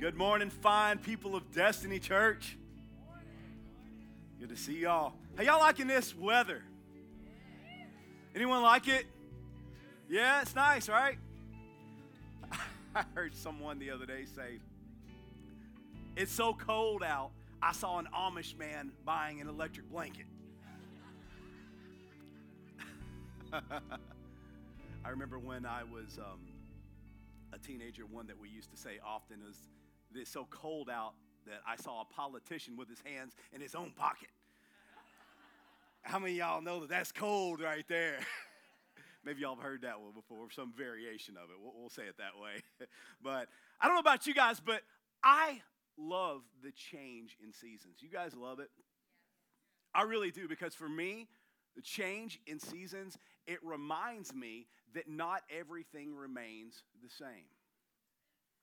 Good morning, fine people of Destiny Church. Good to see y'all. Hey, y'all liking this weather? Anyone like it? Yeah, it's nice, right? I heard someone the other day say, It's so cold out, I saw an Amish man buying an electric blanket. I remember when I was um, a teenager, one that we used to say often is, It's so cold out that I saw a politician with his hands in his own pocket. How many y'all know that that's cold right there? Maybe y'all have heard that one before, some variation of it. We'll, we'll say it that way. but I don't know about you guys, but I love the change in seasons. You guys love it? I really do because for me, the change in seasons, it reminds me that not everything remains the same.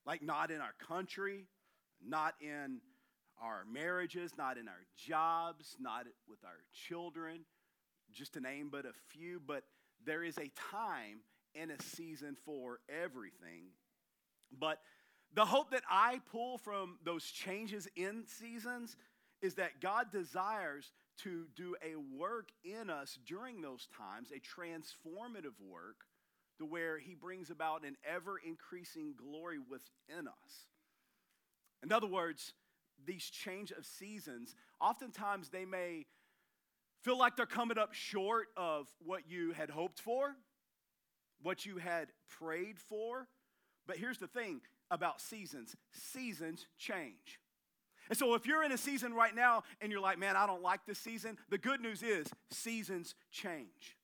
Like, not in our country, not in our marriages, not in our jobs, not with our children, just to name but a few. But there is a time and a season for everything. But the hope that I pull from those changes in seasons is that God desires to do a work in us during those times, a transformative work, to where He brings about an ever increasing glory within us. In other words, these change of seasons, oftentimes they may feel like they're coming up short of what you had hoped for, what you had prayed for. But here's the thing about seasons seasons change. And so, if you're in a season right now and you're like, man, I don't like this season, the good news is seasons change.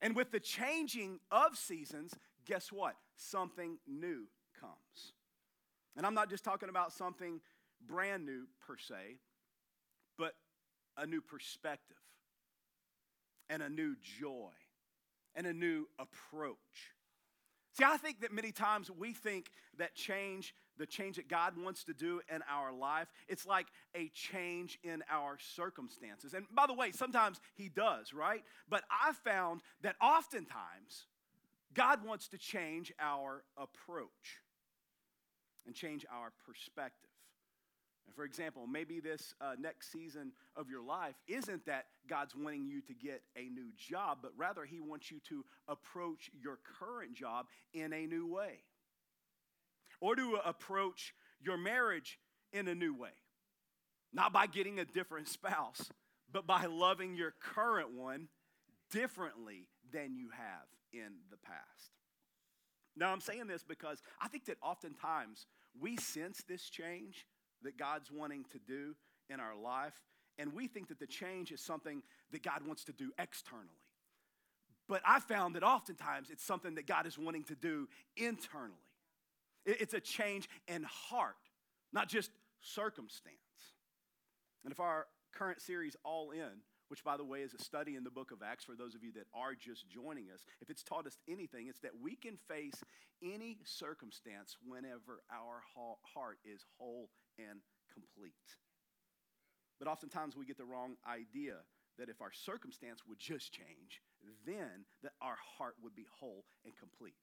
And with the changing of seasons, guess what? Something new comes. And I'm not just talking about something brand new per se, but a new perspective and a new joy and a new approach. See, I think that many times we think that change, the change that God wants to do in our life, it's like a change in our circumstances. And by the way, sometimes He does, right? But I found that oftentimes God wants to change our approach and change our perspective. And for example, maybe this uh, next season of your life isn't that God's wanting you to get a new job, but rather He wants you to approach your current job in a new way. Or to approach your marriage in a new way. Not by getting a different spouse, but by loving your current one differently than you have in the past. Now, I'm saying this because I think that oftentimes we sense this change that God's wanting to do in our life, and we think that the change is something that God wants to do externally. But I found that oftentimes it's something that God is wanting to do internally. It's a change in heart, not just circumstance. And if our current series, All In, which, by the way, is a study in the book of Acts for those of you that are just joining us. If it's taught us anything, it's that we can face any circumstance whenever our heart is whole and complete. But oftentimes we get the wrong idea that if our circumstance would just change, then that our heart would be whole and complete.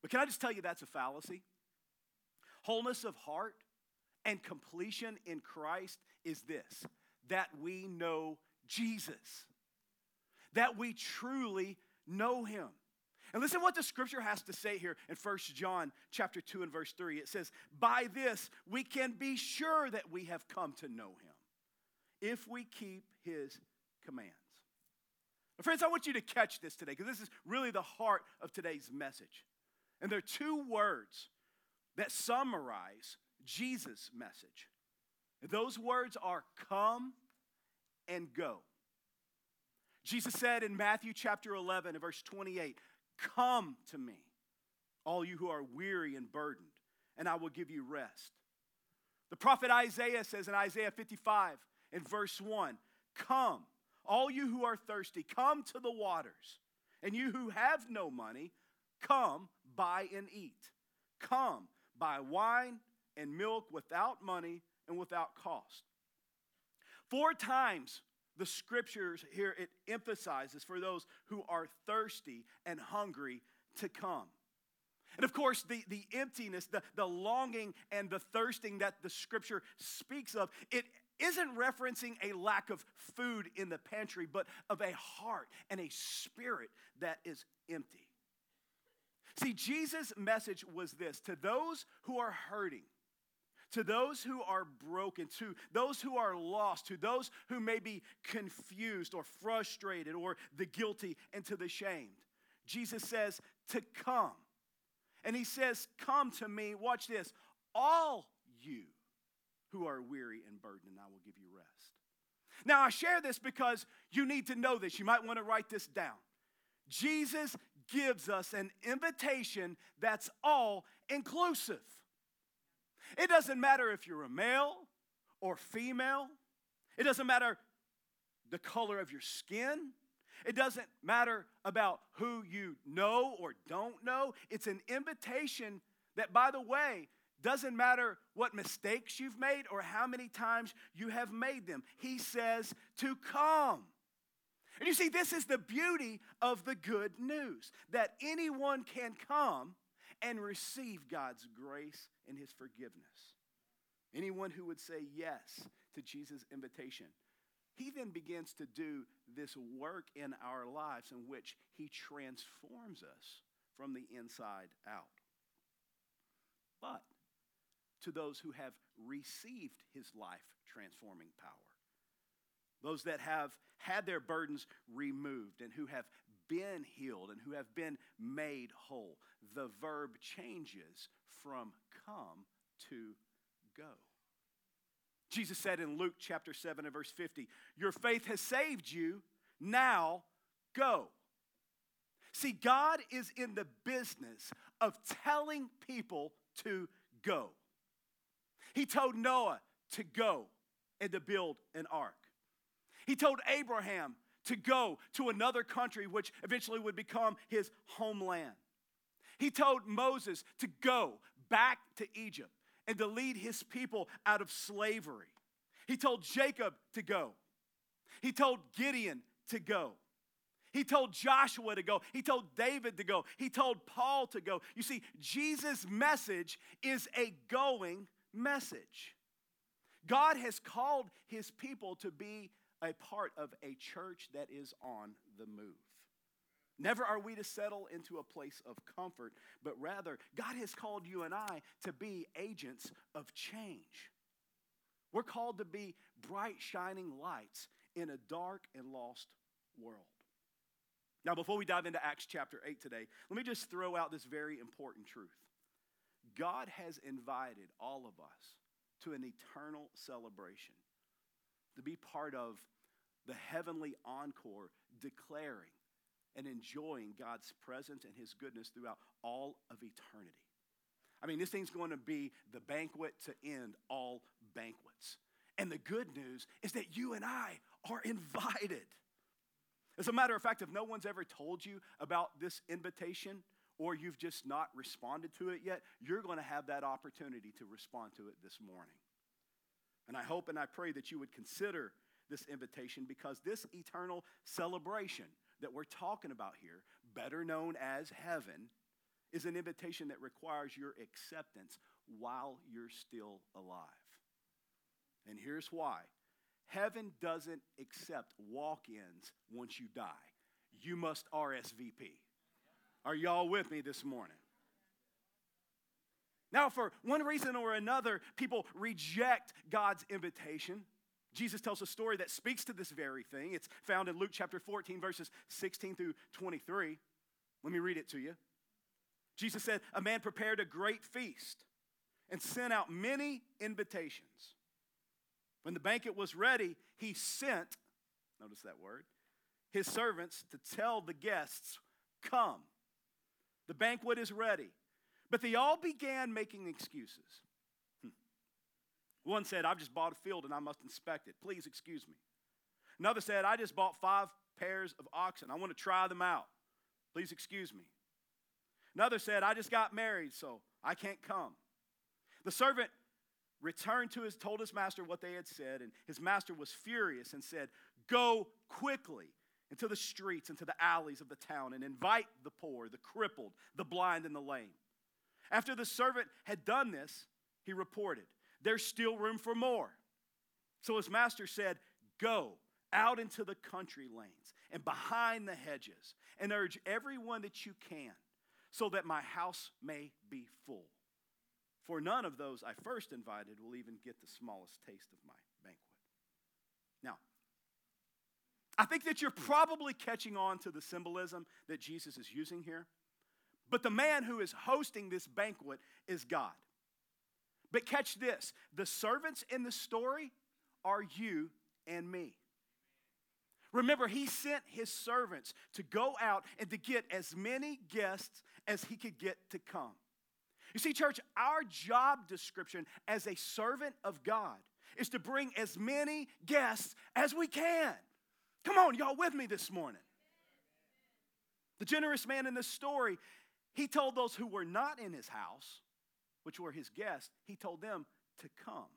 But can I just tell you that's a fallacy? Wholeness of heart and completion in Christ is this that we know Jesus, that we truly know him. And listen what the scripture has to say here in 1 John chapter 2 and verse 3. It says, "By this we can be sure that we have come to know him if we keep his commands." friends, I want you to catch this today because this is really the heart of today's message. And there are two words that summarize Jesus' message. Those words are come and go. Jesus said in Matthew chapter 11 and verse 28, Come to me, all you who are weary and burdened, and I will give you rest. The prophet Isaiah says in Isaiah 55 in verse 1 Come, all you who are thirsty, come to the waters. And you who have no money, come, buy and eat. Come, buy wine and milk without money and without cost. Four times the scriptures here it emphasizes for those who are thirsty and hungry to come. And of course, the, the emptiness, the, the longing, and the thirsting that the scripture speaks of, it isn't referencing a lack of food in the pantry, but of a heart and a spirit that is empty. See, Jesus' message was this to those who are hurting, to those who are broken, to those who are lost, to those who may be confused or frustrated or the guilty and to the shamed. Jesus says to come. And he says, Come to me, watch this, all you who are weary and burdened, and I will give you rest. Now, I share this because you need to know this. You might want to write this down. Jesus gives us an invitation that's all inclusive. It doesn't matter if you're a male or female, it doesn't matter the color of your skin. It doesn't matter about who you know or don't know. It's an invitation that, by the way, doesn't matter what mistakes you've made or how many times you have made them. He says to come. And you see, this is the beauty of the good news that anyone can come and receive God's grace and his forgiveness. Anyone who would say yes to Jesus' invitation. He then begins to do this work in our lives in which he transforms us from the inside out. But to those who have received his life transforming power. Those that have had their burdens removed and who have been healed and who have been made whole. The verb changes from come to go. Jesus said in Luke chapter 7 and verse 50, Your faith has saved you, now go. See, God is in the business of telling people to go. He told Noah to go and to build an ark. He told Abraham to go to another country, which eventually would become his homeland. He told Moses to go back to Egypt and to lead his people out of slavery. He told Jacob to go. He told Gideon to go. He told Joshua to go. He told David to go. He told Paul to go. You see, Jesus' message is a going message. God has called his people to be a part of a church that is on the move. Never are we to settle into a place of comfort, but rather, God has called you and I to be agents of change. We're called to be bright, shining lights in a dark and lost world. Now, before we dive into Acts chapter 8 today, let me just throw out this very important truth. God has invited all of us to an eternal celebration, to be part of the heavenly encore, declaring and enjoying God's presence and His goodness throughout all of eternity. I mean, this thing's going to be the banquet to end all banquets. And the good news is that you and I are invited. As a matter of fact, if no one's ever told you about this invitation, or you've just not responded to it yet, you're going to have that opportunity to respond to it this morning. And I hope and I pray that you would consider this invitation because this eternal celebration that we're talking about here, better known as heaven, is an invitation that requires your acceptance while you're still alive. And here's why heaven doesn't accept walk ins once you die, you must RSVP. Are y'all with me this morning? Now, for one reason or another, people reject God's invitation. Jesus tells a story that speaks to this very thing. It's found in Luke chapter 14, verses 16 through 23. Let me read it to you. Jesus said, A man prepared a great feast and sent out many invitations. When the banquet was ready, he sent, notice that word, his servants to tell the guests, Come, the banquet is ready. But they all began making excuses. Hmm. One said, I've just bought a field and I must inspect it. Please excuse me. Another said, I just bought five pairs of oxen. I want to try them out. Please excuse me. Another said, I just got married, so I can't come. The servant returned to his, told his master what they had said, and his master was furious and said, Go quickly into the streets, into the alleys of the town, and invite the poor, the crippled, the blind, and the lame. After the servant had done this, he reported, There's still room for more. So his master said, Go out into the country lanes and behind the hedges and urge everyone that you can so that my house may be full. For none of those I first invited will even get the smallest taste of my banquet. Now, I think that you're probably catching on to the symbolism that Jesus is using here. But the man who is hosting this banquet is God. But catch this the servants in the story are you and me. Remember, he sent his servants to go out and to get as many guests as he could get to come. You see, church, our job description as a servant of God is to bring as many guests as we can. Come on, y'all with me this morning. The generous man in this story, he told those who were not in his house, which were his guests, he told them to come.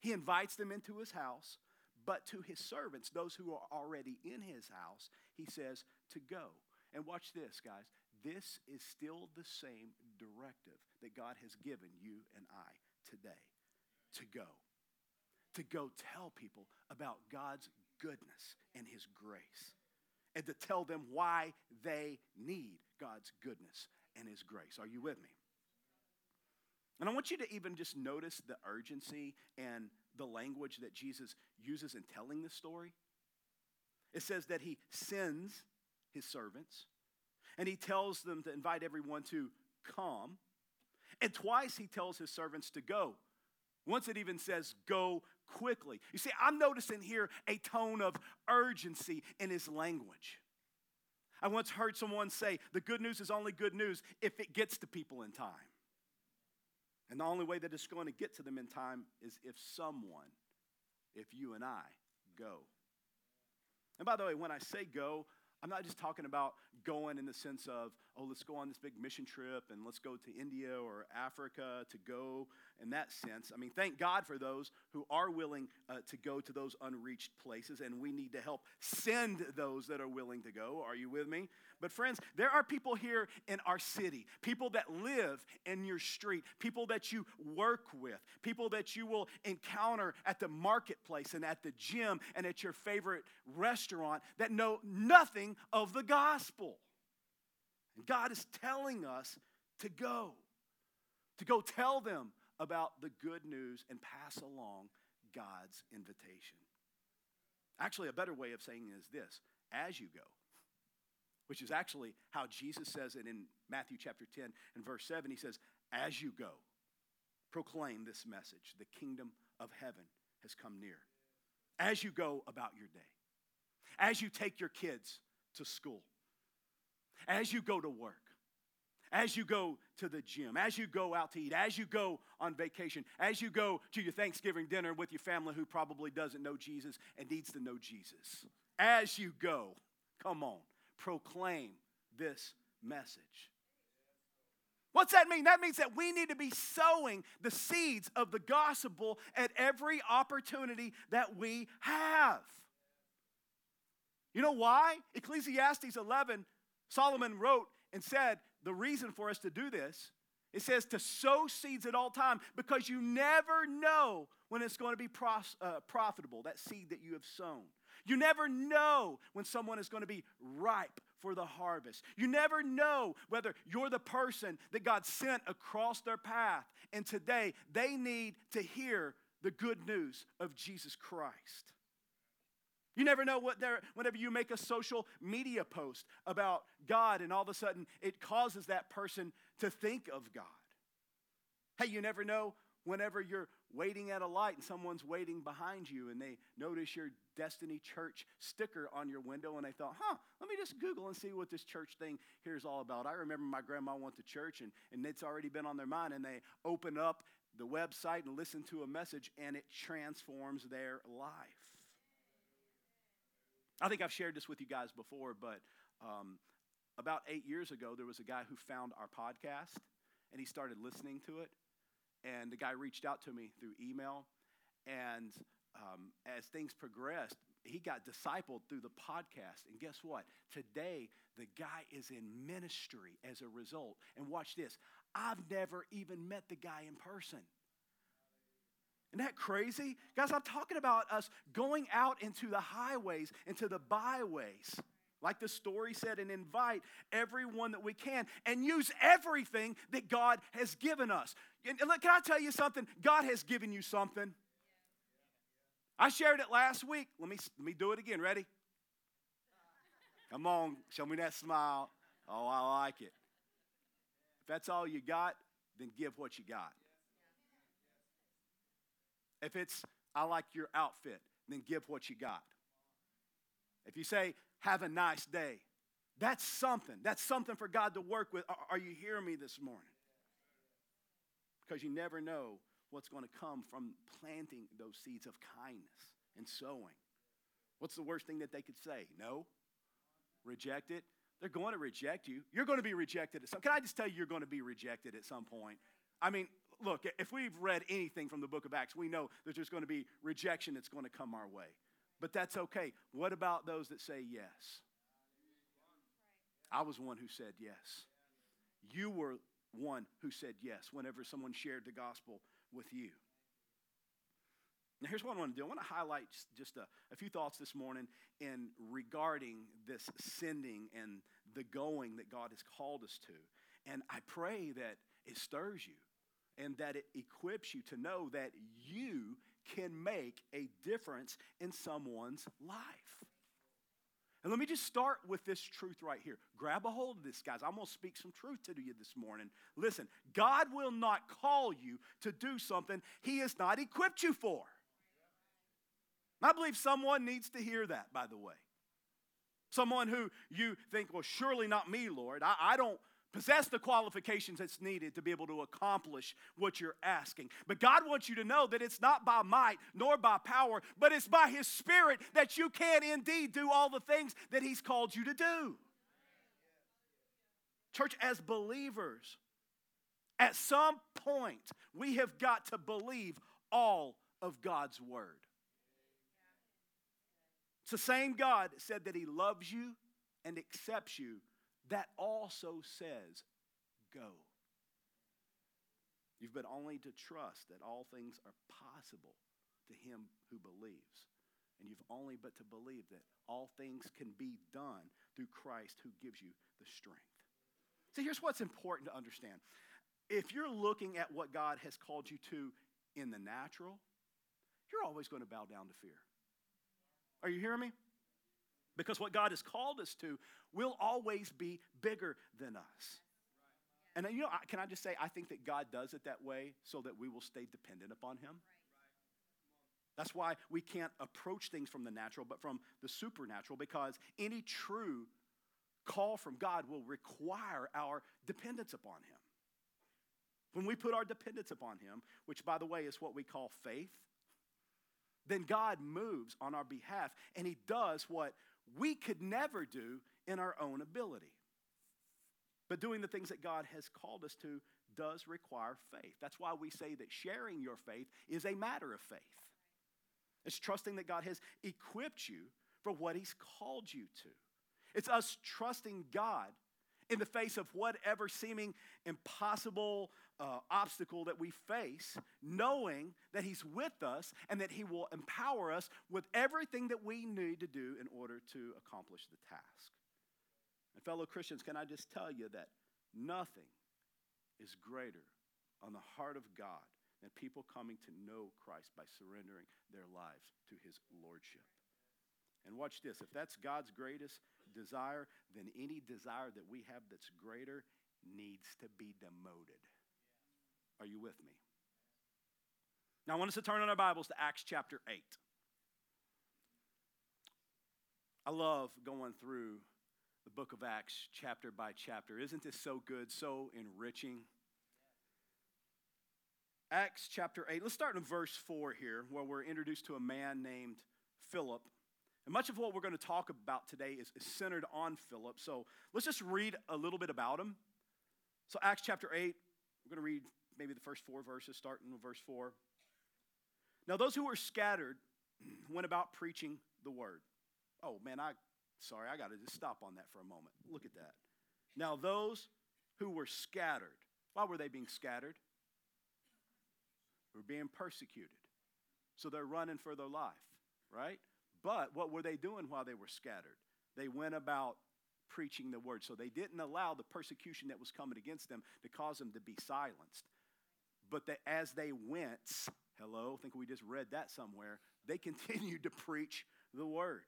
He invites them into his house, but to his servants, those who are already in his house, he says to go. And watch this, guys. This is still the same directive that God has given you and I today to go. To go tell people about God's goodness and his grace. And to tell them why they need God's goodness and his grace. Are you with me? And I want you to even just notice the urgency and the language that Jesus uses in telling this story. It says that he sends his servants and he tells them to invite everyone to come. And twice he tells his servants to go. Once it even says, go quickly. You see, I'm noticing here a tone of urgency in his language. I once heard someone say, the good news is only good news if it gets to people in time. And the only way that it's going to get to them in time is if someone, if you and I, go. And by the way, when I say go, I'm not just talking about going in the sense of, oh, let's go on this big mission trip and let's go to India or Africa to go in that sense. I mean, thank God for those who are willing uh, to go to those unreached places, and we need to help send those that are willing to go. Are you with me? But, friends, there are people here in our city, people that live in your street, people that you work with, people that you will encounter at the marketplace and at the gym and at your favorite restaurant that know nothing of the gospel. And God is telling us to go, to go tell them about the good news and pass along God's invitation. Actually, a better way of saying it is this as you go, which is actually how Jesus says it in Matthew chapter 10 and verse 7. He says, As you go, proclaim this message the kingdom of heaven has come near. As you go about your day, as you take your kids to school, as you go to work, as you go to the gym, as you go out to eat, as you go on vacation, as you go to your Thanksgiving dinner with your family who probably doesn't know Jesus and needs to know Jesus. As you go, come on, proclaim this message. What's that mean? That means that we need to be sowing the seeds of the gospel at every opportunity that we have. You know why? Ecclesiastes 11, Solomon wrote and said, the reason for us to do this. It says to sow seeds at all time because you never know when it's going to be pros- uh, profitable, that seed that you have sown. You never know when someone is going to be ripe for the harvest. You never know whether you're the person that God sent across their path, and today they need to hear the good news of Jesus Christ. You never know what there, whenever you make a social media post about God, and all of a sudden it causes that person to think of God. Hey, you never know whenever you're waiting at a light and someone's waiting behind you and they notice your Destiny Church sticker on your window and they thought, huh, let me just Google and see what this church thing here is all about. I remember my grandma went to church and, and it's already been on their mind and they open up the website and listen to a message and it transforms their life. I think I've shared this with you guys before, but um, about eight years ago, there was a guy who found our podcast and he started listening to it. And the guy reached out to me through email. And um, as things progressed, he got discipled through the podcast. And guess what? Today, the guy is in ministry as a result. And watch this I've never even met the guy in person. Isn't that crazy? Guys, I'm talking about us going out into the highways, into the byways, like the story said, and invite everyone that we can and use everything that God has given us. And can I tell you something? God has given you something. I shared it last week. Let me, let me do it again. Ready? Come on, show me that smile. Oh, I like it. If that's all you got, then give what you got. If it's, I like your outfit, then give what you got. If you say, have a nice day, that's something. That's something for God to work with. Are you hearing me this morning? Because you never know what's going to come from planting those seeds of kindness and sowing. What's the worst thing that they could say? No? Reject it? They're going to reject you. You're going to be rejected at some. Can I just tell you, you're going to be rejected at some point? I mean, look, if we've read anything from the book of Acts, we know that there's going to be rejection that's going to come our way. But that's okay. What about those that say yes? I was one who said yes. You were one who said yes whenever someone shared the gospel with you. Now, here's what I want to do I want to highlight just a, a, few thoughts this morning in regarding this sending and the going that God has called us to. And I pray that it stirs you and that it equips you to know that you can make a difference in someone's life. And let me just start with this truth right here. Grab a hold of this, guys. I'm going to speak some truth to you this morning. Listen, God will not call you to do something He has not equipped you for. I believe someone needs to hear that, by the way. Someone who you think, well, surely not me, Lord. I, I don't possess the qualifications that's needed to be able to accomplish what you're asking. But God wants you to know that it's not by might nor by power, but it's by His Spirit that you can indeed do all the things that He's called you to do. Church, as believers, at some point, we have got to believe all of God's Word. It's the same God that said that He loves you and accepts you that also says, Go. You've been only to trust that all things are possible to him who believes. And you've only but to believe that all things can be done through Christ who gives you the strength. See, here's what's important to understand. If you're looking at what God has called you to in the natural, you're always going to bow down to fear. Are you hearing me? Because what God has called us to will always be bigger than us. And you know, can I just say, I think that God does it that way so that we will stay dependent upon Him. That's why we can't approach things from the natural, but from the supernatural, because any true call from God will require our dependence upon Him. When we put our dependence upon Him, which by the way is what we call faith, then God moves on our behalf and He does what we could never do in our own ability. But doing the things that God has called us to does require faith. That's why we say that sharing your faith is a matter of faith. It's trusting that God has equipped you for what He's called you to. It's us trusting God in the face of whatever seeming impossible uh, obstacle that we face, knowing that He's with us and that He will empower us with everything that we need to do in order to accomplish the task. And, fellow Christians, can I just tell you that nothing is greater on the heart of God than people coming to know Christ by surrendering their lives to His Lordship. And watch this if that's God's greatest desire, then any desire that we have that's greater needs to be demoted. Are you with me? Now, I want us to turn on our Bibles to Acts chapter 8. I love going through the book of Acts chapter by chapter. Isn't this so good, so enriching? Acts chapter 8. Let's start in verse 4 here, where we're introduced to a man named Philip. And much of what we're going to talk about today is, centered on Philip. So let's just read a little bit about him. So, Acts chapter 8, we're going to read maybe the first four verses, starting with verse 4. Now, those who were scattered went about preaching the word. Oh, man, I, sorry, I got to just stop on that for a moment. Look at that. Now, those who were scattered Why were they being scattered? They were being persecuted. So they're running for their life, right? But what were they doing while they were scattered? They went about preaching the word. So they didn't allow the persecution that was coming against them to cause them to be silenced. But as they went, hello, I think we just read that somewhere, they continued to preach the word.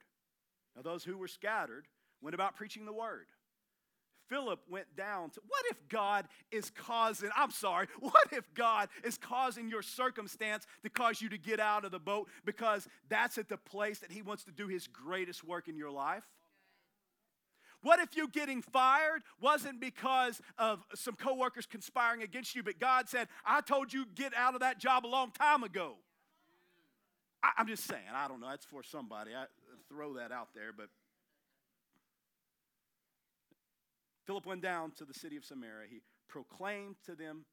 Now, those who were scattered went about preaching the word. Philip went down to, what if God is causing, I'm sorry, what if God is causing your circumstance to cause you to get out of the boat because that's at the place that He wants to do His greatest work in your life? What if you getting fired wasn't because of some coworkers conspiring against you, but God said, I told you get out of that job a long time ago? I, am just saying, I don't know, that's for somebody. I throw that out there, but Philip went down to the city of Samaria. He proclaimed to them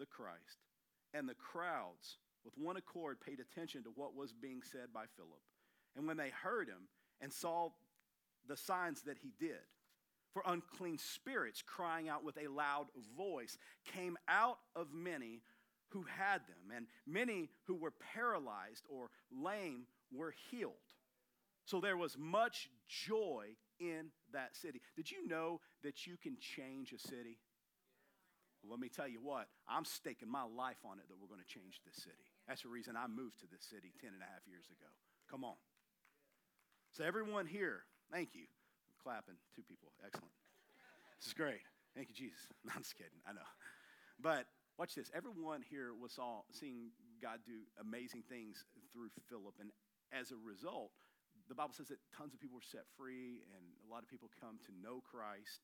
the Christ, and the crowds, with one accord, paid attention to what was being said by Philip. And when they heard him and saw the signs that he did, for unclean spirits crying out with a loud voice came out of many who had them, and many who were paralyzed or lame were healed. So there was much joy in that city. Did you know that you can change a city? Well, let me tell you what, I'm staking my life on it that we're going to change this city. That's the reason I moved to this city 10 and a half years ago. Come on. So, everyone here, thank you. I'm clapping. Two people. Excellent. This is great. Thank you, Jesus. No, I'm just kidding. I know. But watch this. Everyone here was all seeing God do amazing things through Philip. And as a result, the Bible says that tons of people were set free and a lot of people come to know Christ.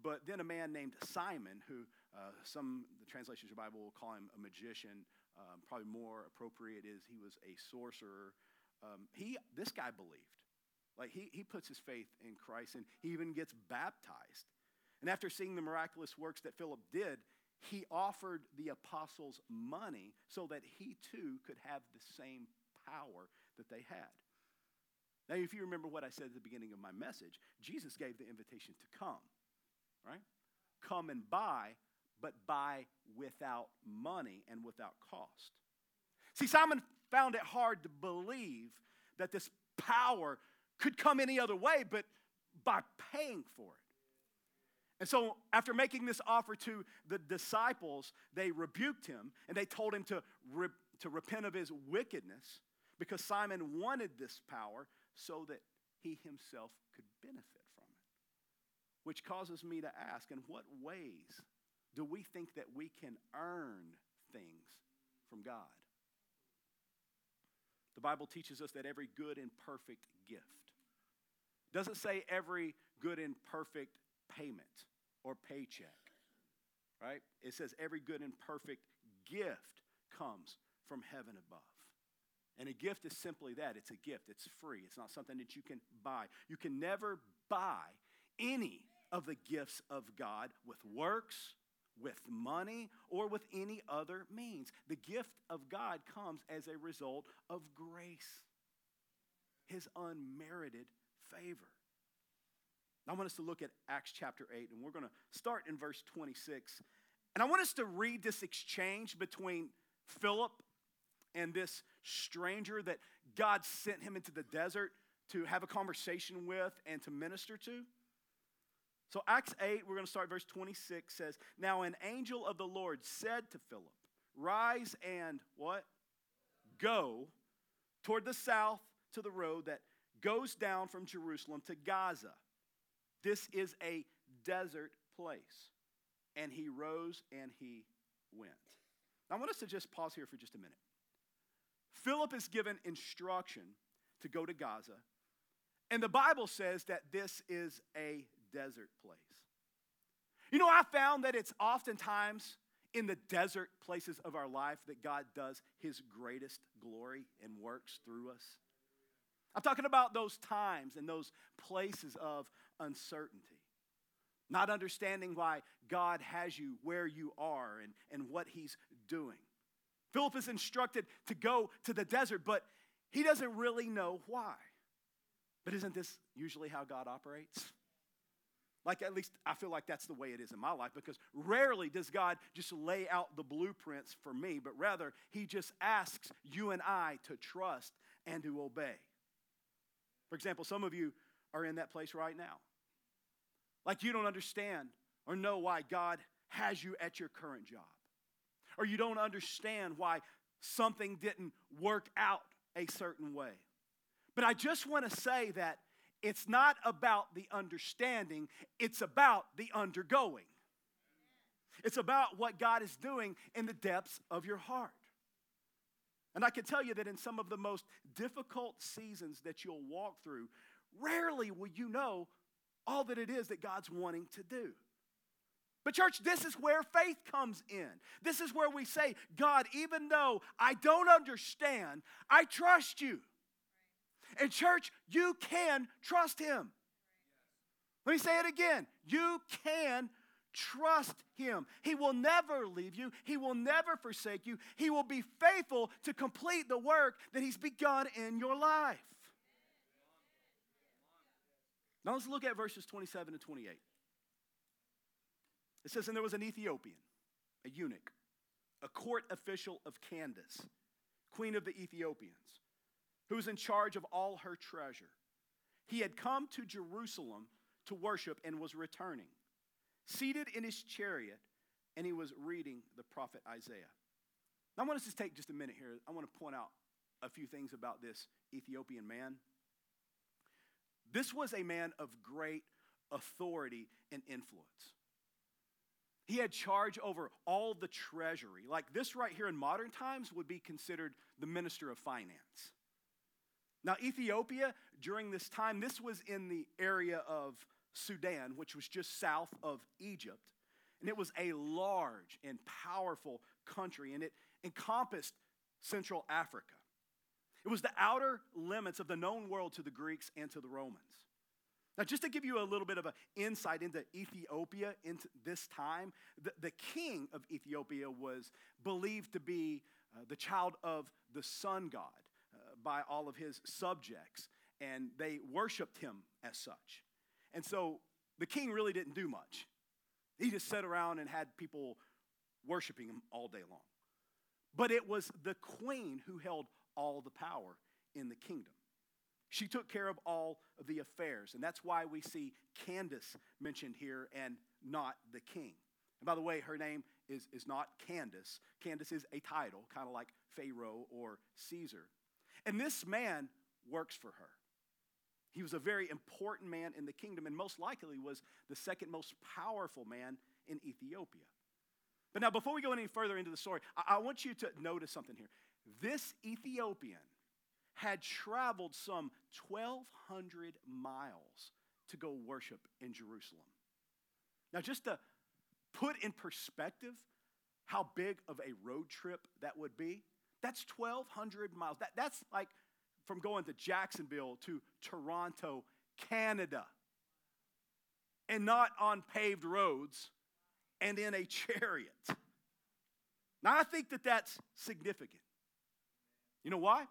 But then a man named Simon, who uh, some the translations of your Bible will call him a magician, um, probably more appropriate is he was a sorcerer. Um, he this guy believed, like he he puts his faith in Christ and he even gets baptized. And after seeing the miraculous works that Philip did, he offered the apostles money so that he too could have the same power that they had. Now, if you remember what I said at the beginning of my message, Jesus gave the invitation to come, right? Come and buy, but buy without money and without cost. See, Simon found it hard to believe that this power could come any other way but by paying for it. And so, after making this offer to the disciples, they rebuked him and they told him to, re- to repent of his wickedness because Simon wanted this power so that he himself could benefit from it. Which causes me to ask in what ways do we think that we can earn things from God? The Bible teaches us that every good and perfect gift doesn't say every good and perfect payment or paycheck, right? It says every good and perfect gift comes from heaven above. And a gift is simply that it's a gift, it's free, it's not something that you can buy. You can never buy any of the gifts of God with works, with money, or with any other means. The gift of God comes as a result of grace, His unmerited favor. I want us to look at Acts chapter 8, and we're going to start in verse 26. And I want us to read this exchange between Philip and this stranger that God sent him into the desert to have a conversation with and to minister to. So, Acts 8, we're going to start verse 26 says, Now an angel of the Lord said to Philip, Rise and what? Go toward the south to the road that goes down from Jerusalem to Gaza. This is a desert place. And he rose and he went. Now, I want us to just pause here for just a minute. Philip is given instruction to go to Gaza, and the Bible says that this is a desert place. You know, I found that it's oftentimes in the desert places of our life that God does his greatest glory and works through us. I'm talking about those times and those places of uncertainty. Not understanding why God has you where you are and, and what he's doing. Philip is instructed to go to the desert, but he doesn't really know why. But isn't this usually how God operates? Like, at least I feel like that's the way it is in my life because rarely does God just lay out the blueprints for me, but rather, He just asks you and I to trust and to obey. For example, some of you are in that place right now. Like, you don't understand or know why God has you at your current job, or you don't understand why something didn't work out a certain way. But I just want to say that it's not about the understanding, it's about the undergoing. It's about what God is doing in the depths of your heart. And I can tell you that in some of the most difficult seasons that you'll walk through, rarely will you know all that it is that God's wanting to do. But, church, this is where faith comes in. This is where we say, God, even though I don't understand, I trust you. And, church, you can trust him. Let me say it again. You can trust him. He will never leave you, he will never forsake you. He will be faithful to complete the work that he's begun in your life. Now let's look at verses 27 and 28. It says, And there was an Ethiopian, a eunuch, a court official of Candace, queen of the Ethiopians who was in charge of all her treasure. He had come to Jerusalem to worship and was returning, seated in his chariot, and he was reading the prophet Isaiah. Now, I want us to take just a minute here. I want to point out a few things about this Ethiopian man. This was a man of great authority and influence. He had charge over all the treasury. Like this right here in modern times would be considered the minister of finance. Now, Ethiopia, during this time, this was in the area of Sudan, which was just south of Egypt. And it was a large and powerful country, and it encompassed Central Africa. It was the outer limits of the known world to the Greeks and to the Romans. Now, just to give you a little bit of an insight into Ethiopia into this time, the, the king of Ethiopia was believed to be uh, the child of the sun god by all of his subjects, and they worshiped him as such. And so the king really didn't do much. He just sat around and had people worshiping him all day long. But it was the queen who held all the power in the kingdom. She took care of all of the affairs, and that's why we see Candace mentioned here and not the king. And by the way, her name is, is not Candace. Candace is a title, kind of like Pharaoh or Caesar. And this man works for her. He was a very important man in the kingdom and most likely was the second most powerful man in Ethiopia. But now, before we go any further into the story, I, I want you to notice something here. This Ethiopian had traveled some 1,200 miles to go worship in Jerusalem. Now, just to put in perspective how big of a road trip that would be, that's 1,200 miles. That, that's like from going to Jacksonville to Toronto, Canada, and not on paved roads and in a chariot. Now, I think that that's significant. You know why?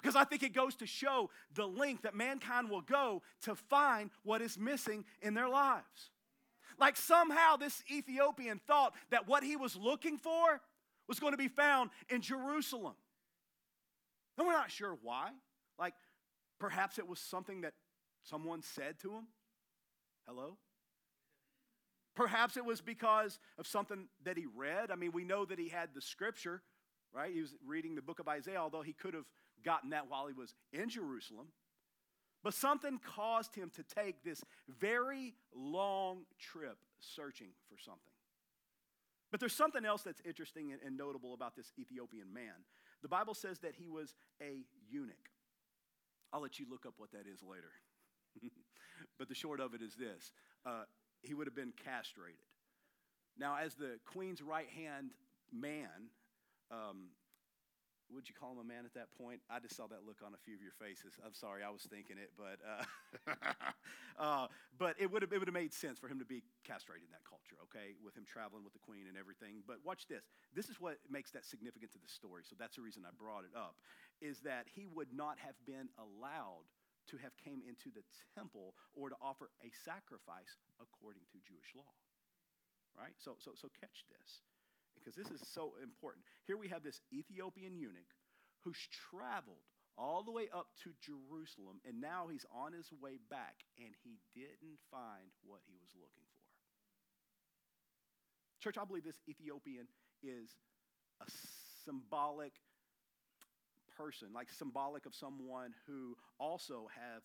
Because I think it goes to show the length that mankind will go to find what is missing in their lives. Like somehow this Ethiopian thought that what he was looking for was going to be found in Jerusalem. And we're not sure why. Like, perhaps it was something that someone said to him. Hello? Perhaps it was because of something that he read. I mean, we know that he had the scripture, right? He was reading the book of Isaiah, although he could have gotten that while he was in Jerusalem. But something caused him to take this very long trip searching for something. But there's something else that's interesting and, notable about this Ethiopian man. The Bible says that he was a eunuch. I'll let you look up what that is later. but the short of it is this uh, he would have been castrated. Now, as the queen's right hand man, um, would you call him a man at that point? I just saw that look on a few of your faces. I'm sorry, I was thinking it, but uh, uh, but it would have it would have made sense for him to be castrated in that culture, okay, with him traveling with the queen and everything. But watch this. This is what makes that significant to the story. So that's the reason I brought it up, is that he would not have been allowed to have came into the temple or to offer a sacrifice according to Jewish law. Right? So, so, so catch this because this is so important. Here we have this Ethiopian eunuch who's traveled all the way up to Jerusalem, and now he's on his way back, and he didn't find what he was looking for. Church, I believe this Ethiopian is a symbolic person, like symbolic of someone who also have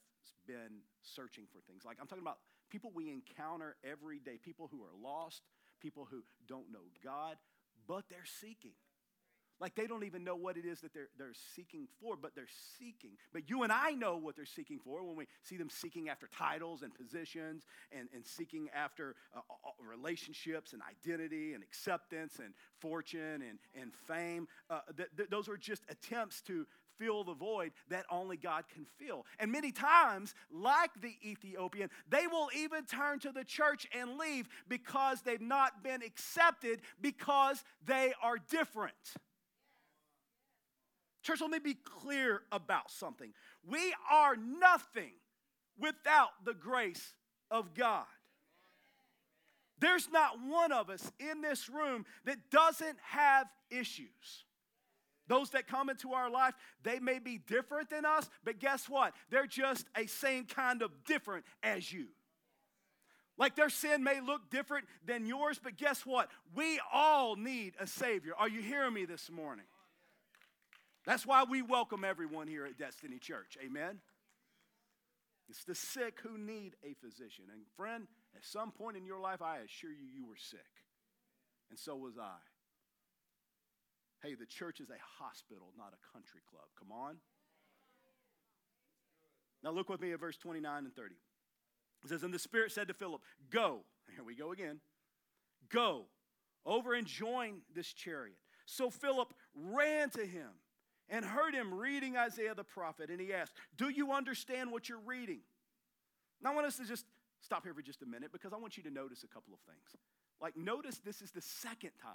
been searching for things. Like I'm talking about people we encounter every day, people who are lost, people who don't know God, but they're seeking. Like they don't even know what it is that they're, they're seeking for, but they're seeking. But you and I know what they're seeking for when we see them seeking after titles and positions and, and seeking after uh, relationships and identity and acceptance and fortune and, and fame. Uh, th- th- those are just attempts to fill the void that only God can fill. And many times, like the Ethiopian, they will even turn to the church and leave because they've not been accepted because they are different. Church, let me be clear about something. We are nothing without the grace of God. There's not one of us in this room that doesn't have issues. Those that come into our life, they may be different than us, but guess what? They're just a same kind of different as you. Like their sin may look different than yours, but guess what? We all need a Savior. Are you hearing me this morning? That's why we welcome everyone here at Destiny Church. Amen? It's the sick who need a physician. And friend, at some point in your life, I assure you, you were sick. And so was I. Hey, the church is a hospital, not a country club. Come on. Now look with me at verse 29 and 30. It says, And the Spirit said to Philip, Go. Here we go again. Go over and join this chariot. So Philip ran to him and heard him reading Isaiah the prophet, and he asked, Do you understand what you're reading? Now, I want us to just stop here for just a minute because I want you to notice a couple of things. Like, notice this is the second time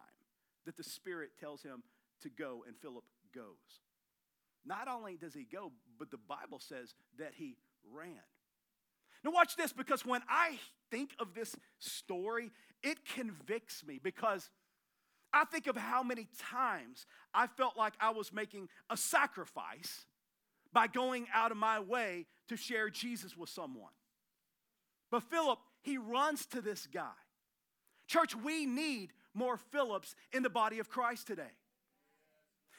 that the Spirit tells him to go, and Philip goes. Not only does he go, but the Bible says that he ran. Now, watch this because when I think of this story, it convicts me because I think of how many times I felt like I was making a sacrifice by going out of my way to share Jesus with someone. But Philip, he runs to this guy. Church, we need more Philips in the body of Christ today.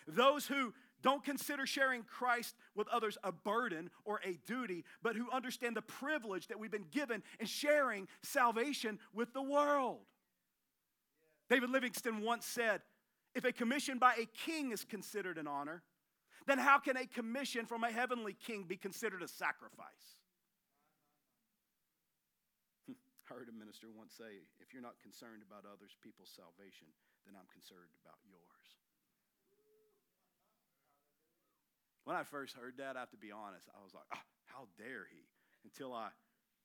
Those who don't consider sharing Christ with others a burden or a duty, but who understand the privilege that we've been given in sharing salvation with the world. David Livingstone once said, If a commission by a king is considered an honor, then how can a commission from a heavenly king be considered a sacrifice? I heard a minister once say, If you're not concerned about others people's salvation, then I'm concerned about yours. When I first heard that, I have to be honest, I was like, oh, How dare he? Until I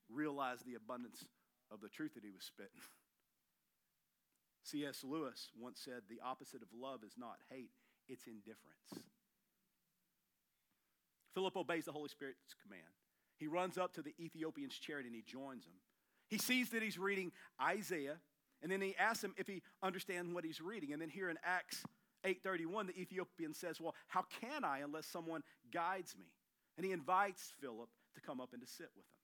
realized the abundance of the truth that he was spitting. C.S. Lewis once said, The opposite of love is not hate, it's indifference. Philip obeys the Holy Spirit's command. He runs up to the Ethiopian's chariot and he joins him. He sees that he's reading Isaiah, and then he asks him if he understands what he's reading. And then here in Acts 8:31, the Ethiopian says, "Well, how can I unless someone guides me?" And he invites Philip to come up and to sit with him.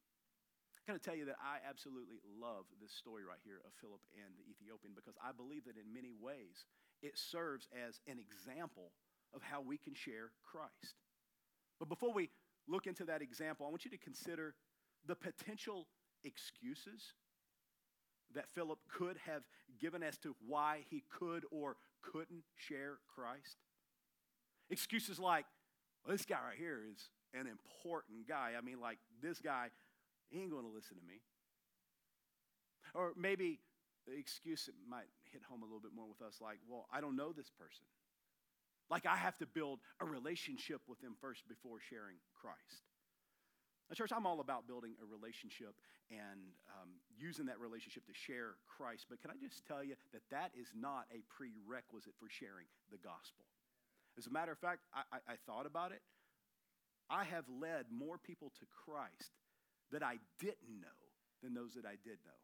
I'm going to tell you that I absolutely love this story right here of Philip and the Ethiopian because I believe that in many ways it serves as an example of how we can share Christ. But before we look into that example, I want you to consider the potential excuses that Philip could have given as to why he could or couldn't share Christ. Excuses like, well, this guy right here is an important guy. I mean, like, this guy he ain't going to listen to me. Or maybe the excuse that might hit home a little bit more with us like, well, I don't know this person. Like I have to build a relationship with them first before sharing Christ. Now, church, I'm all about building a relationship and um, using that relationship to share Christ. But can I just tell you that that is not a prerequisite for sharing the gospel? As a matter of fact, I, I, I thought about it. I have led more people to Christ that I didn't know than those that I did know.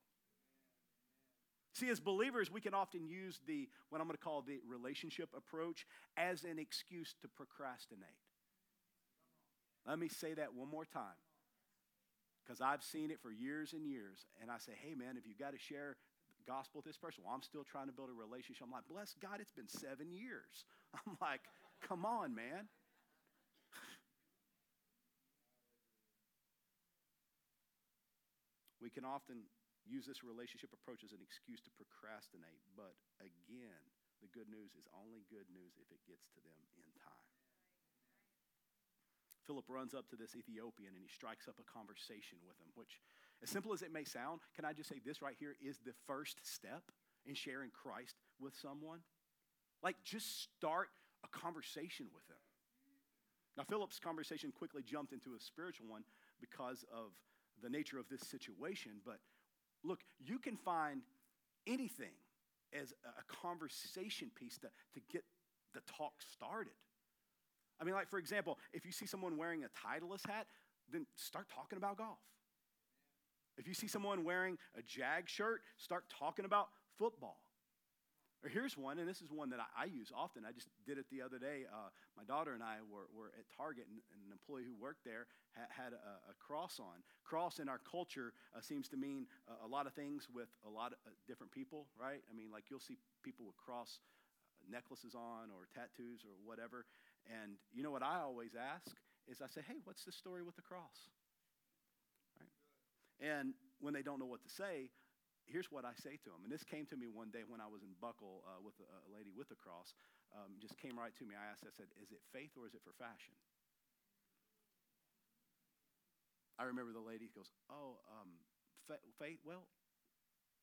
See, as believers, we can often use the, what I'm going to call the relationship approach, as an excuse to procrastinate. Let me say that one more time. Because I've seen it for years and years. And I say, hey, man, if you've got to share gospel with this person, well, I'm still trying to build a relationship. I'm like, bless God, it's been seven years. I'm like, come on, man. we can often use this relationship approach as an excuse to procrastinate. But again, the good news is only good news if it gets to them in time. Philip runs up to this Ethiopian and he strikes up a conversation with him, which, as simple as it may sound, can I just say this right here is the first step in sharing Christ with someone? Like, just start a conversation with them. Now, Philip's conversation quickly jumped into a spiritual one because of the nature of this situation, but Look, you can find anything as a conversation piece to, to get the talk started. I mean, like, for example, if you see someone wearing a Titleist hat, then start talking about golf. If you see someone wearing a Jag shirt, start talking about football. Or here's one, and this is one that I, I use often. I just did it the other day. Uh, my daughter and I were, were at Target, and, and, an employee who worked there ha- had a, a, cross on. Cross in our culture uh, seems to mean a, a, lot of things with a lot of uh, different people, right? I mean, like you'll see people with cross uh, necklaces on or tattoos or whatever. And you know what I always ask is I say, hey, what's the story with the cross? Right? And when they don't know what to say, here's what I say to them. And this came to me one day when I was in Buckle uh, with a, a, lady with a cross. Um, just came right to me. I asked, I said, is it faith or is it for fashion? I remember the lady goes, oh, um, fa- faith? Well,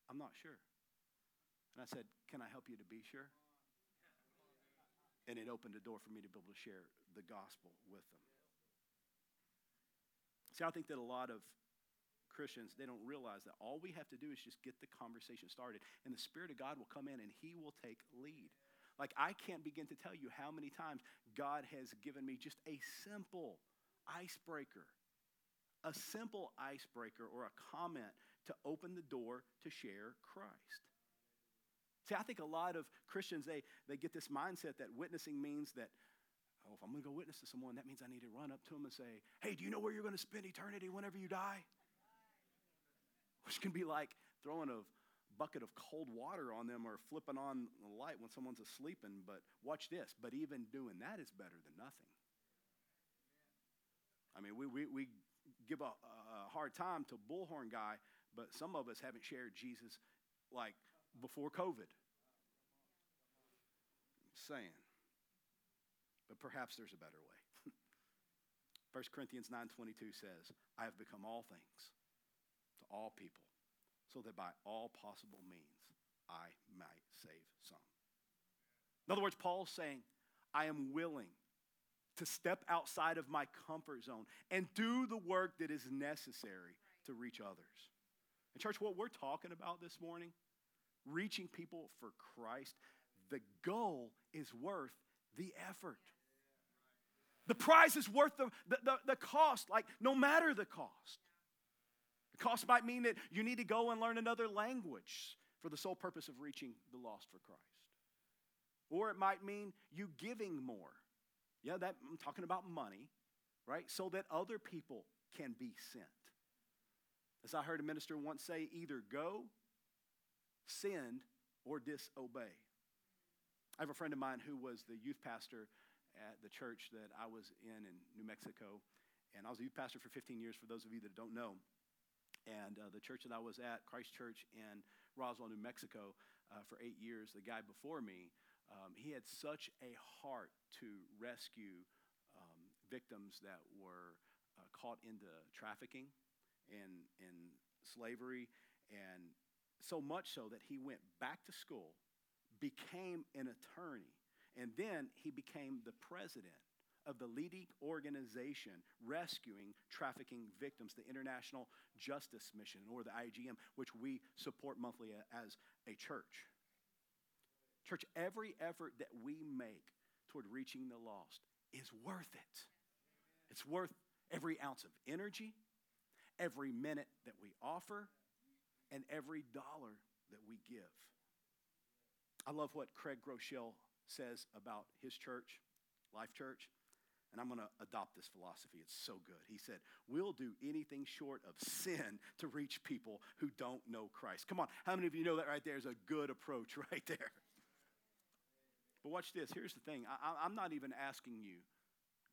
I'm not sure. And I said, can I help you to be sure? And it opened a door for me to be able to share the gospel with them. See, I think that a lot of Christians, they don't realize that all we have to do is just get the conversation started, and the Spirit of God will come in and He will take lead. Like, I can't begin to tell you how many times God has given me just a simple icebreaker, a simple icebreaker or a comment to open the door to share Christ. See, I think a lot of Christians, they, they get this mindset that witnessing means that, oh, if I'm going to go witness to someone, that means I need to run up to them and say, hey, do you know where you're going to spend eternity whenever you die? which can be like throwing a bucket of cold water on them or flipping on the light when someone's asleep. But watch this. But even doing that is better than nothing. I mean, we, we, we give a, a hard time to Bullhorn guy, but some of us haven't shared Jesus like before COVID. Saying. But perhaps there's a better way. 1 Corinthians 9:22 says, "I have become all things to all people, so that by all possible means I might save some. In other words, Paul's saying, I am willing to step outside of my comfort zone and do the work that is necessary to reach others. And, church, what we're talking about this morning, reaching people for Christ, the goal is worth the effort. The prize is worth the, the, the, the cost, like no matter the cost. The cost might mean that you need to go and learn another language for the sole purpose of reaching the lost for Christ. Or it might mean you giving more. Yeah, that I'm talking about money, right? So that other people can be sent. As I heard a minister once say, either go, send, or disobey. I have a friend of mine who was the youth pastor at the church that I was in in New Mexico. And I was a youth pastor for 15 years, for those of you that don't know. And uh, the church that I was at, Christ Church in Roswell, New Mexico, uh, for eight years, the guy before me, um, he had such a heart to rescue um, victims that were uh, caught into trafficking and, and slavery, and so much so that he went back to school, became an attorney, and then he became the president of the leading organization rescuing trafficking victims, the International Justice Mission, or the IJM, which we support monthly as a church. Church, every effort that we make toward reaching the lost is worth it. It's worth every ounce of energy, every minute that we offer, and every dollar that we give. I love what Craig Groeschel says about his church, Life Church, and I'm going to adopt this philosophy. It's so good. He said, We'll do anything short of sin to reach people who don't know Christ. Come on, how many of you know that right there is a good approach right there? But watch this. Here's the thing I, am not even asking you,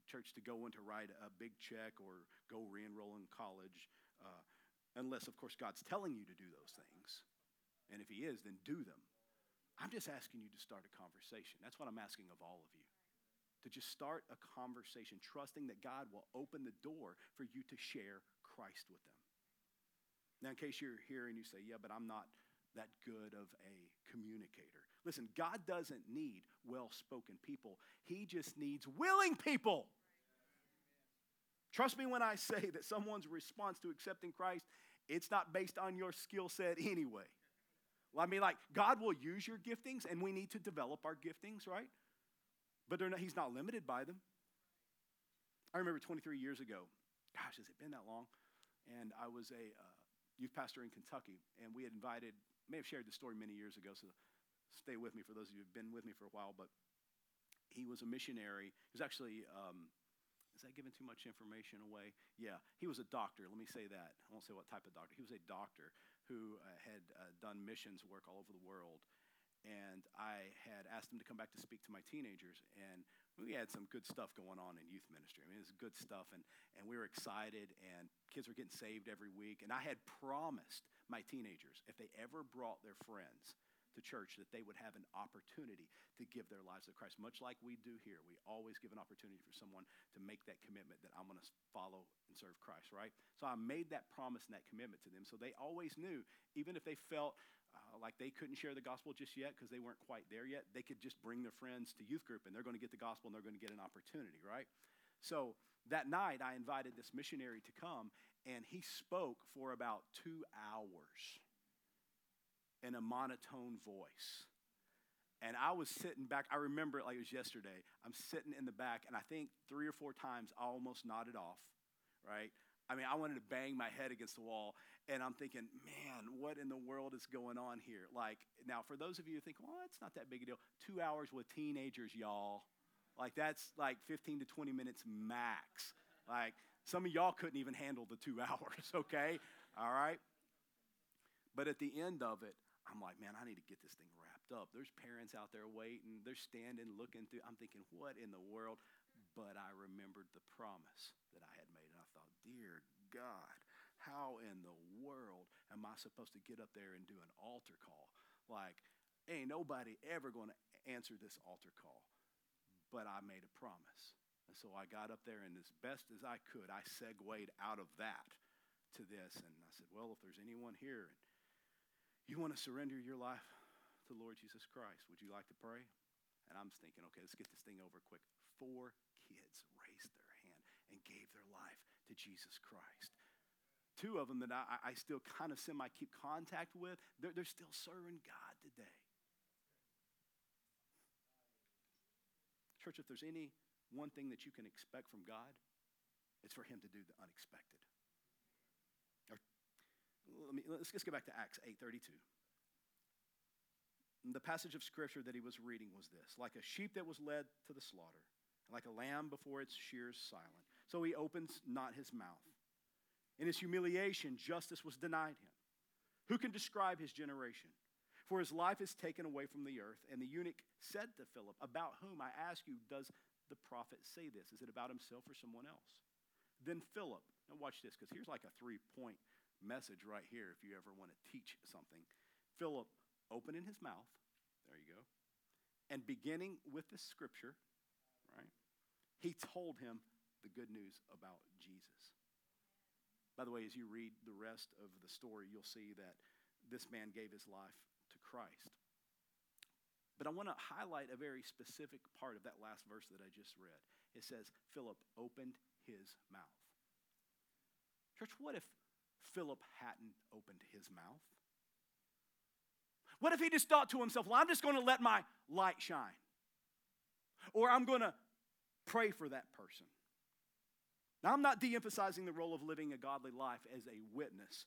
church, to go in to write a big check or go re enroll in college, uh, unless, of course, God's telling you to do those things. And if He is, then do them. I'm just asking you to start a conversation. That's what I'm asking of all of you. To just start a conversation, trusting that God will open the door for you to share Christ with them. Now, in case you're here and you say, yeah, but I'm not that good of a communicator. Listen, God doesn't need well spoken people, He just needs willing people. Trust me when I say that someone's response to accepting Christ, it's not based on your skill set anyway. Well, I mean, like, God will use your giftings, and we need to develop our giftings, right? But not, He's not limited by them. I remember 23 years ago, gosh, has it been that long? And I was a uh, youth pastor in Kentucky, and we had invited, may have shared the story many years ago, so stay with me for those of you who've been with me for a while, but he was a missionary. He was actually, um, is that giving too much information away? Yeah, he was a doctor. Let me say that. I won't say what type of doctor. He was a doctor who uh, had uh, done missions work all over the world. And I had asked him to come back to speak to my teenagers. And we had some good stuff going on in youth ministry. I mean, it was good stuff. And, and we were excited, and kids were getting saved every week. And I had promised my teenagers, if they ever brought their friends, to church that they would have an opportunity to give their lives to Christ, much like we do here. We always give an opportunity for someone to make that commitment that I'm going to follow and serve Christ, right? So I made that promise and that commitment to them. So they always knew, even if they felt uh, like they couldn't share the gospel just yet because they weren't quite there yet, they could just bring their friends to youth group and they're going to get the gospel and they're going to get an opportunity, right? So that night, I invited this missionary to come, and he spoke for about two hours in a monotone voice. And I was sitting back. I remember it like it was yesterday. I'm sitting in the back, and I think three or four times I almost nodded off, right? I mean, I wanted to bang my head against the wall, and I'm thinking, man, what in the world is going on here? Like, now, for those of you who think, well, it's not that big a deal, two hours with teenagers, y'all. Like, that's like 15 to 20 minutes max. Like, some of y'all couldn't even handle the two hours, okay? All right? But at the end of it, I'm like, man, I need to get this thing wrapped up. There's parents out there waiting. They're standing, looking through. I'm thinking, what in the world? But I remembered the promise that I had made. And I thought, dear God, how in the world am I supposed to get up there and do an altar call? Like, ain't nobody ever going to answer this altar call. But I made a promise. And so I got up there, and as best as I could, I segued out of that to this. And I said, well, if there's anyone here, you want to surrender your life to Lord Jesus Christ? Would you like to pray? And I'm thinking, okay, let's get this thing over quick. Four kids raised their hand and gave their life to Jesus Christ. Two of them that I, I still kind of semi keep contact with, they're, they're still serving God today. Church, if there's any one thing that you can expect from God, it's for Him to do the unexpected let me, let's just go back to Acts 8.32. The passage of scripture that he was reading was this Like a sheep that was led to the slaughter, like a lamb before its shears silent. So he opens not his mouth. In his humiliation, justice was denied him. Who can describe his generation? For his life is taken away from the earth. And the eunuch said to Philip, About whom, I ask you, does the prophet say this? Is it about himself or someone else? Then Philip, now watch this, because here's like a three point message right here if you ever want to teach something. Philip opening his mouth, there you go, and beginning with the scripture, right? He told him the good news about Jesus. By the way, as you read the rest of the story, you'll see that this man gave his life to Christ. But I want to highlight a very specific part of that last verse that I just read. It says, Philip opened his mouth. Church, what if Philip hadn't opened his mouth? What if he just thought to himself, well, I'm just going to let my light shine? Or I'm going to pray for that person? Now, I'm not de emphasizing the role of living a godly life as a witness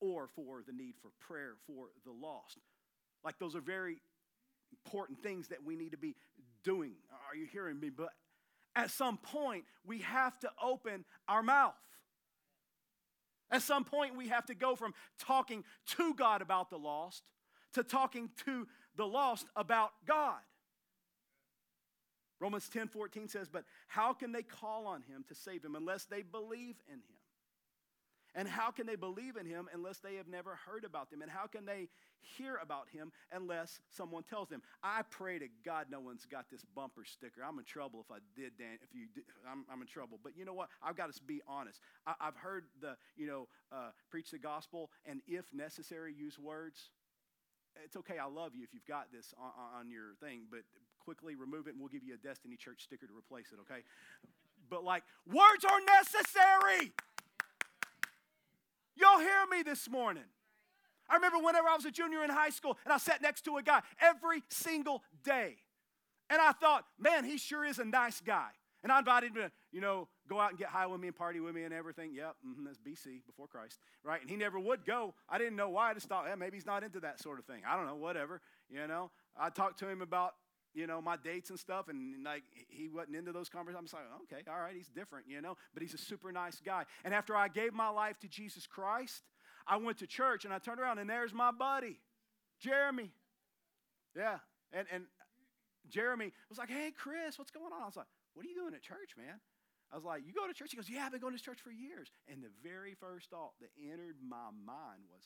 or for the need for prayer for the lost. Like, those are very important things that we need to be doing. Are you hearing me? But at some point, we have to open our mouth. At some point, we have to go from talking to God about the lost to talking to the lost about God. Romans 10 14 says, But how can they call on him to save him unless they believe in him? And how can they believe in him unless they have never heard about him? And how can they hear about him unless someone tells them? I pray to God no one's got this bumper sticker. I'm in trouble if I did, Dan. If you, did, I'm, I'm in trouble. But you know what? I've got to be honest. I, have heard the, you know, uh, preach the gospel and if necessary, use words. It's okay. I love you if you've got this on, on your thing, but quickly remove it and we'll give you a Destiny Church sticker to replace it, okay? But like, words are necessary. Y'all hear me this morning? I remember whenever I was a junior in high school and I sat next to a guy every single day. And I thought, man, he sure is a nice guy. And I invited him to, you know, go out and get high with me and party with me and everything. Yep, mm-hmm, that's BC, before Christ, right? And he never would go. I didn't know why. I just thought, yeah, maybe he's not into that sort of thing. I don't know, whatever, you know. I talked to him about you know, my dates and stuff, and like he wasn't into those conversations. I'm like, okay, all right, he's different, you know, but he's a super nice guy. And after I gave my life to Jesus Christ, I went to church and I turned around and there's my buddy, Jeremy. Yeah. And and Jeremy was like, hey Chris, what's going on? I was like, what are you doing at church, man? I was like, you go to church? He goes, yeah, I've been going to church for years. And the very first thought that entered my mind was,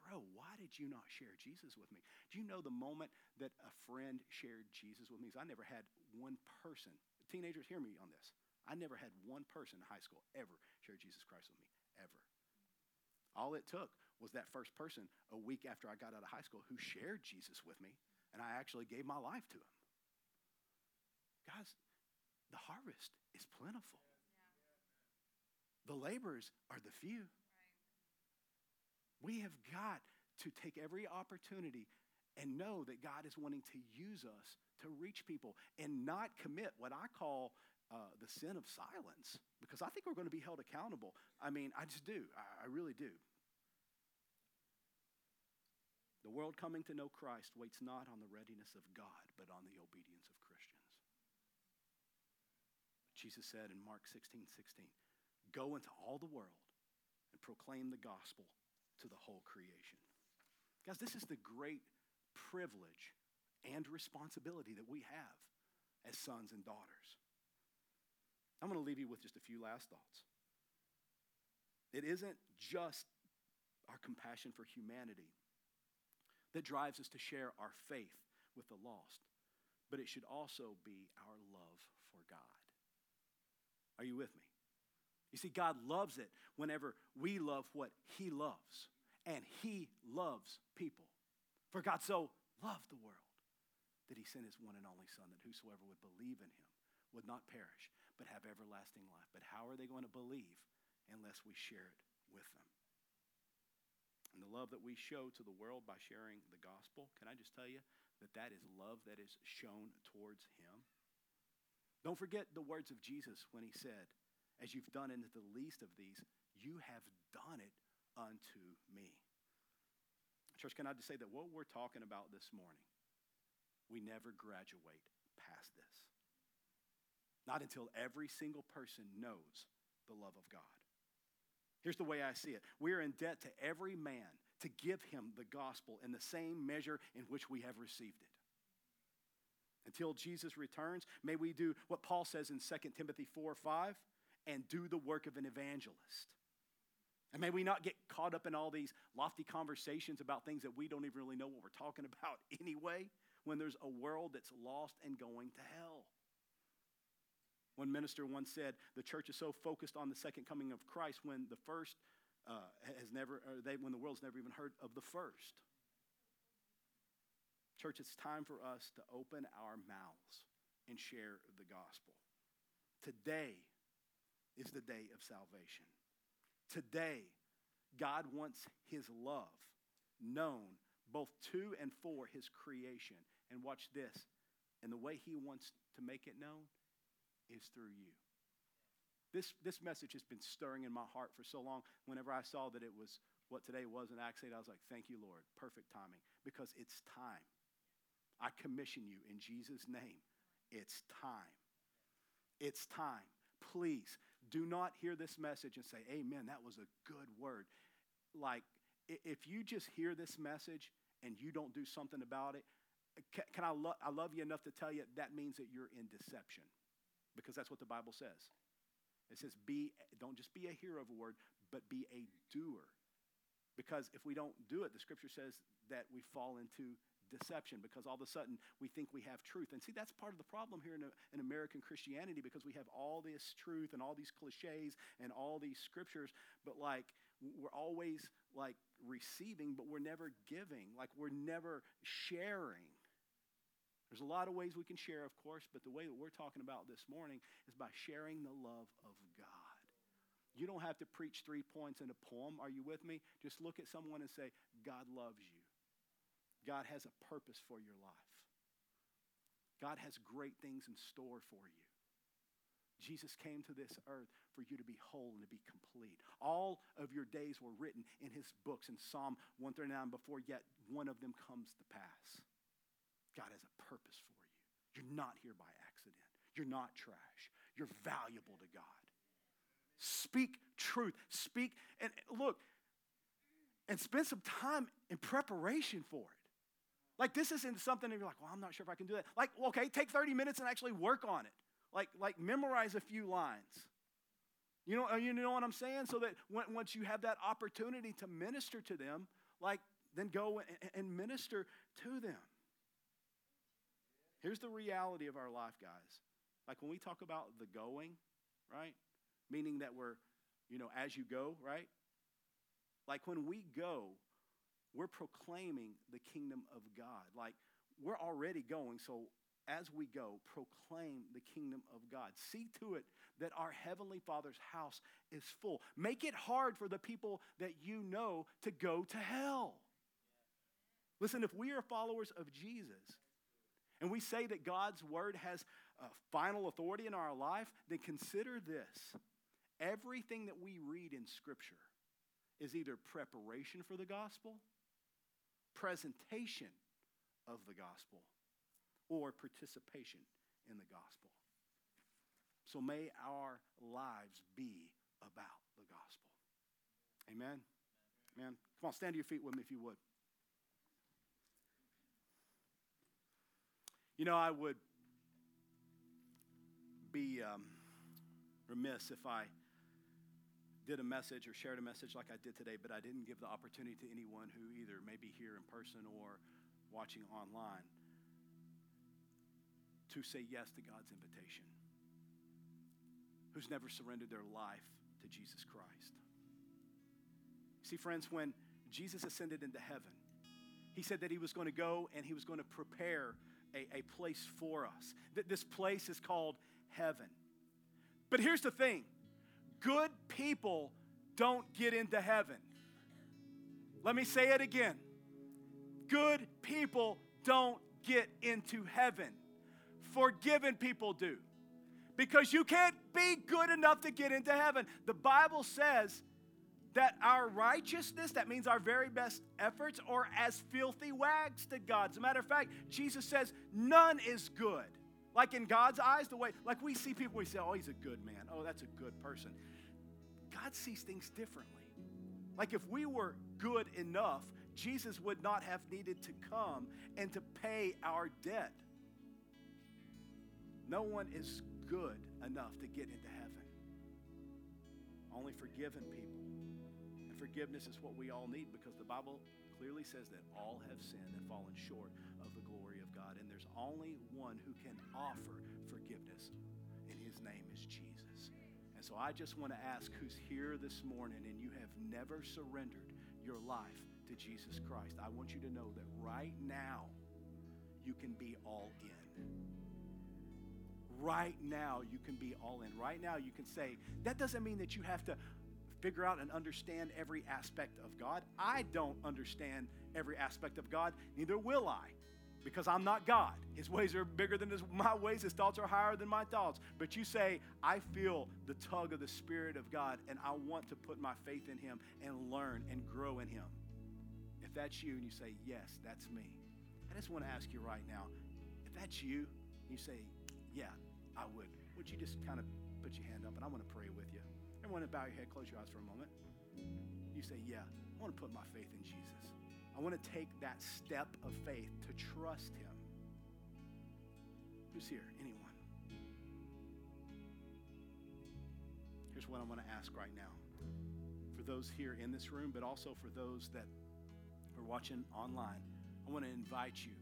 Bro, why did you not share Jesus with me? Do you know the moment that a friend shared Jesus with me? Because I never had one person, teenagers, hear me on this. I never had one person in high school ever share Jesus Christ with me, ever. All it took was that first person a week after I got out of high school who shared Jesus with me, and I actually gave my life to him. Guys, the harvest is plentiful. The laborers are the few. We have got to take every opportunity and know that God is wanting to use us to reach people and not commit what I call uh, the sin of silence because I think we're going to be held accountable. I mean, I just do. I, I really do. The world coming to know Christ waits not on the readiness of God, but on the obedience of Christians. Jesus said in Mark 16 16, Go into all the world and proclaim the gospel to the whole creation. Guys, this is the great privilege and responsibility that we have as sons and daughters. I'm going to leave you with just a few last thoughts. It isn't just our compassion for humanity that drives us to share our faith with the lost, but it should also be our love for God. Are you with me? You see, God loves it whenever we love what He loves, and He loves people. For God so loved the world that He sent His one and only Son, that whosoever would believe in Him would not perish, but have everlasting life. But how are they going to believe unless we share it with them? And the love that we show to the world by sharing the gospel, can I just tell you that that is love that is shown towards Him? Don't forget the words of Jesus when He said, as you've done unto the least of these, you have done it unto me. Church, can I just say that what we're talking about this morning, we never graduate past this. Not until every single person knows the love of God. Here's the way I see it we are in debt to every man to give him the gospel in the same measure in which we have received it. Until Jesus returns, may we do what Paul says in 2 Timothy 4 5 and do the work of an evangelist. And may we not get caught up in all these lofty conversations about things that we don't even really know what we're talking about anyway, when there's a world that's lost and going to hell. One minister once said, The church is so focused on the second coming of Christ when the first uh, has never, they, when the world's never even heard of the first. Church, it's time for us to open our mouths and share the gospel. Today, is the day of salvation. Today, God wants his love known both to and for his creation. And watch this. And the way he wants to make it known is through you. This, this message has been stirring in my heart for so long. Whenever I saw that it was what today was an accident, I was like, thank you, Lord. Perfect timing because it's time. I commission you in Jesus' name. It's time. It's time. Please do not hear this message and say, Amen, that was a good word. Like, if you just hear this message and you don't do something about it, can, I, lo- I love you enough to tell you that means that you're in deception because that's what the Bible says. It says, be, don't just be a hearer of a word, but be a doer. Because if we don't do it, the scripture says that we fall into deception because all of a sudden we think we have truth. And see, that's part of the problem here in, in American Christianity because we have all this truth and all these cliches and all these scriptures, but like we're always like receiving, but we're never giving, like we're never sharing. There's a lot of ways we can share, of course, but the way that we're talking about this morning is by sharing the love of God. You don't have to preach three points in a poem. Are you with me? Just look at someone and say, God loves you. God has a purpose for your life. God has great things in store for you. Jesus came to this earth for you to be whole and to be complete. All of your days were written in his books in Psalm 139 before yet one of them comes to pass. God has a purpose for you. You're not here by accident. You're not trash. You're valuable to God. Speak truth. Speak and look and spend some time in preparation for it. Like this isn't something that you're like, well, I'm not sure if I can do that. Like, okay, take 30 minutes and actually work on it. Like, like memorize a few lines. You know, uh, you know what I'm saying? So that when, once you have that opportunity to minister to them, like then go and, and minister to them. Here's the reality of our life, guys. Like when we talk about the going, right? Meaning that we're, you know, as you go, right? Like when we go, we're proclaiming the kingdom of God. Like we're already going, so as we go, proclaim the kingdom of God. See to it that our Heavenly Father's house is full. Make it hard for the people that you know to go to hell. Listen, if we are followers of Jesus, and we say that God's word has final authority in our life, then consider this. Everything that we read in Scripture is either preparation for the gospel, presentation of the gospel, or participation in the gospel. So may our lives be about the gospel. Amen. Amen. Come on, stand to your feet with me if you would. You know, I would be um, remiss if I did a message or shared a message like I did today, but I didn't give the opportunity to anyone who either may be here in person or watching online to say yes to God's invitation, who's never surrendered their life to Jesus Christ. See, friends, when Jesus ascended into heaven, he said that he was going to go and he was going to prepare a, a place for us. That this place is called heaven. But here's the thing good people don't get into heaven. Let me say it again. Good people don't get into heaven. Forgiven people do. Because you can't be good enough to get into heaven. The Bible says that our righteousness, that means our very best efforts, are as filthy wags to God. As a matter of fact, Jesus says none is good. Like in God's eyes, the way, like we see people, we say, oh, he's a good man. Oh, that's a good person. God sees things differently. Like if we were good enough, Jesus would not have needed to come and to pay our debt. No one is good enough to get into heaven. Only forgiven people And forgiveness is what we all need because the Bible clearly says that all have sinned and fallen short of the glory of God. And there's only one who can offer forgiveness, and his name is Jesus. So I just want to ask who's here this morning and you have never surrendered your life to Jesus Christ. I want you to know that right now you can be all in. Right now, you can be all in. Right now, you can say, that doesn't mean that you have to figure out and understand every aspect of God. I don't understand every aspect of God, neither will I. because I'm not God. His ways are bigger than his, my ways, his thoughts are higher than my thoughts. But you say, I feel the tug of the Spirit of God, and I want to put my faith in him and learn and grow in him. If that's you and you say, Yes, that's me, I just want to ask you right now if that's you, you say, Yeah, I would. Would you just kind of put your hand up and I want to pray with you? Everyone, bow your head, close your eyes for a moment. You say, Yeah, I want to put my faith in Jesus. I want to take that step of faith to trust Him. Who's here? Anyone? Here's what I want to ask right now. For those here in this room, but also for those that are watching online, I want to invite you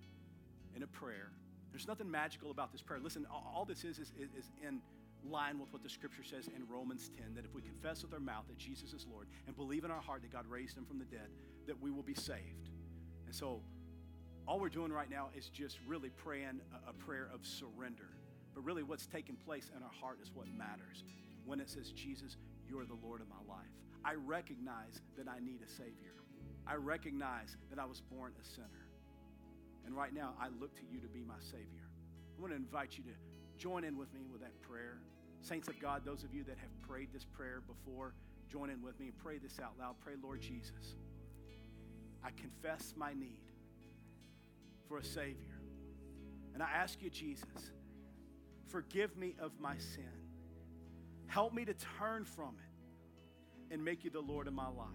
in a prayer. There's nothing magical about this prayer. Listen, all this is is, is in line with what the scripture says in Romans 10 that if we confess with our mouth that Jesus is Lord and believe in our heart that God raised him from the dead, that we will be saved. And so, all we're doing right now is just really praying a, a prayer of surrender. But really, what's taking place in our heart is what matters. When it says, Jesus, you're the Lord of my life, I recognize that I need a Savior. I recognize that I was born a sinner. And right now, I look to you to be my Savior. I want to invite you to join in with me with that prayer. Saints of God, those of you that have prayed this prayer before, join in with me and pray this out loud. Pray, Lord Jesus, I confess my need for a Savior. And I ask you, Jesus, forgive me of my sin. Help me to turn from it and make you the Lord of my life.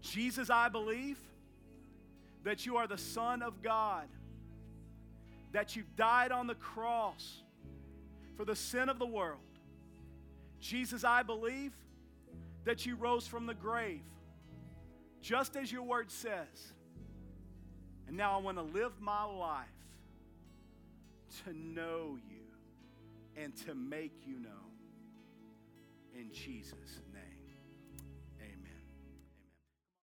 Jesus, I believe that you are the Son of God that you died on the cross for the sin of the world. Jesus, I believe that you rose from the grave, just as your word says. And now I want to live my life to know you and to make you known in Jesus'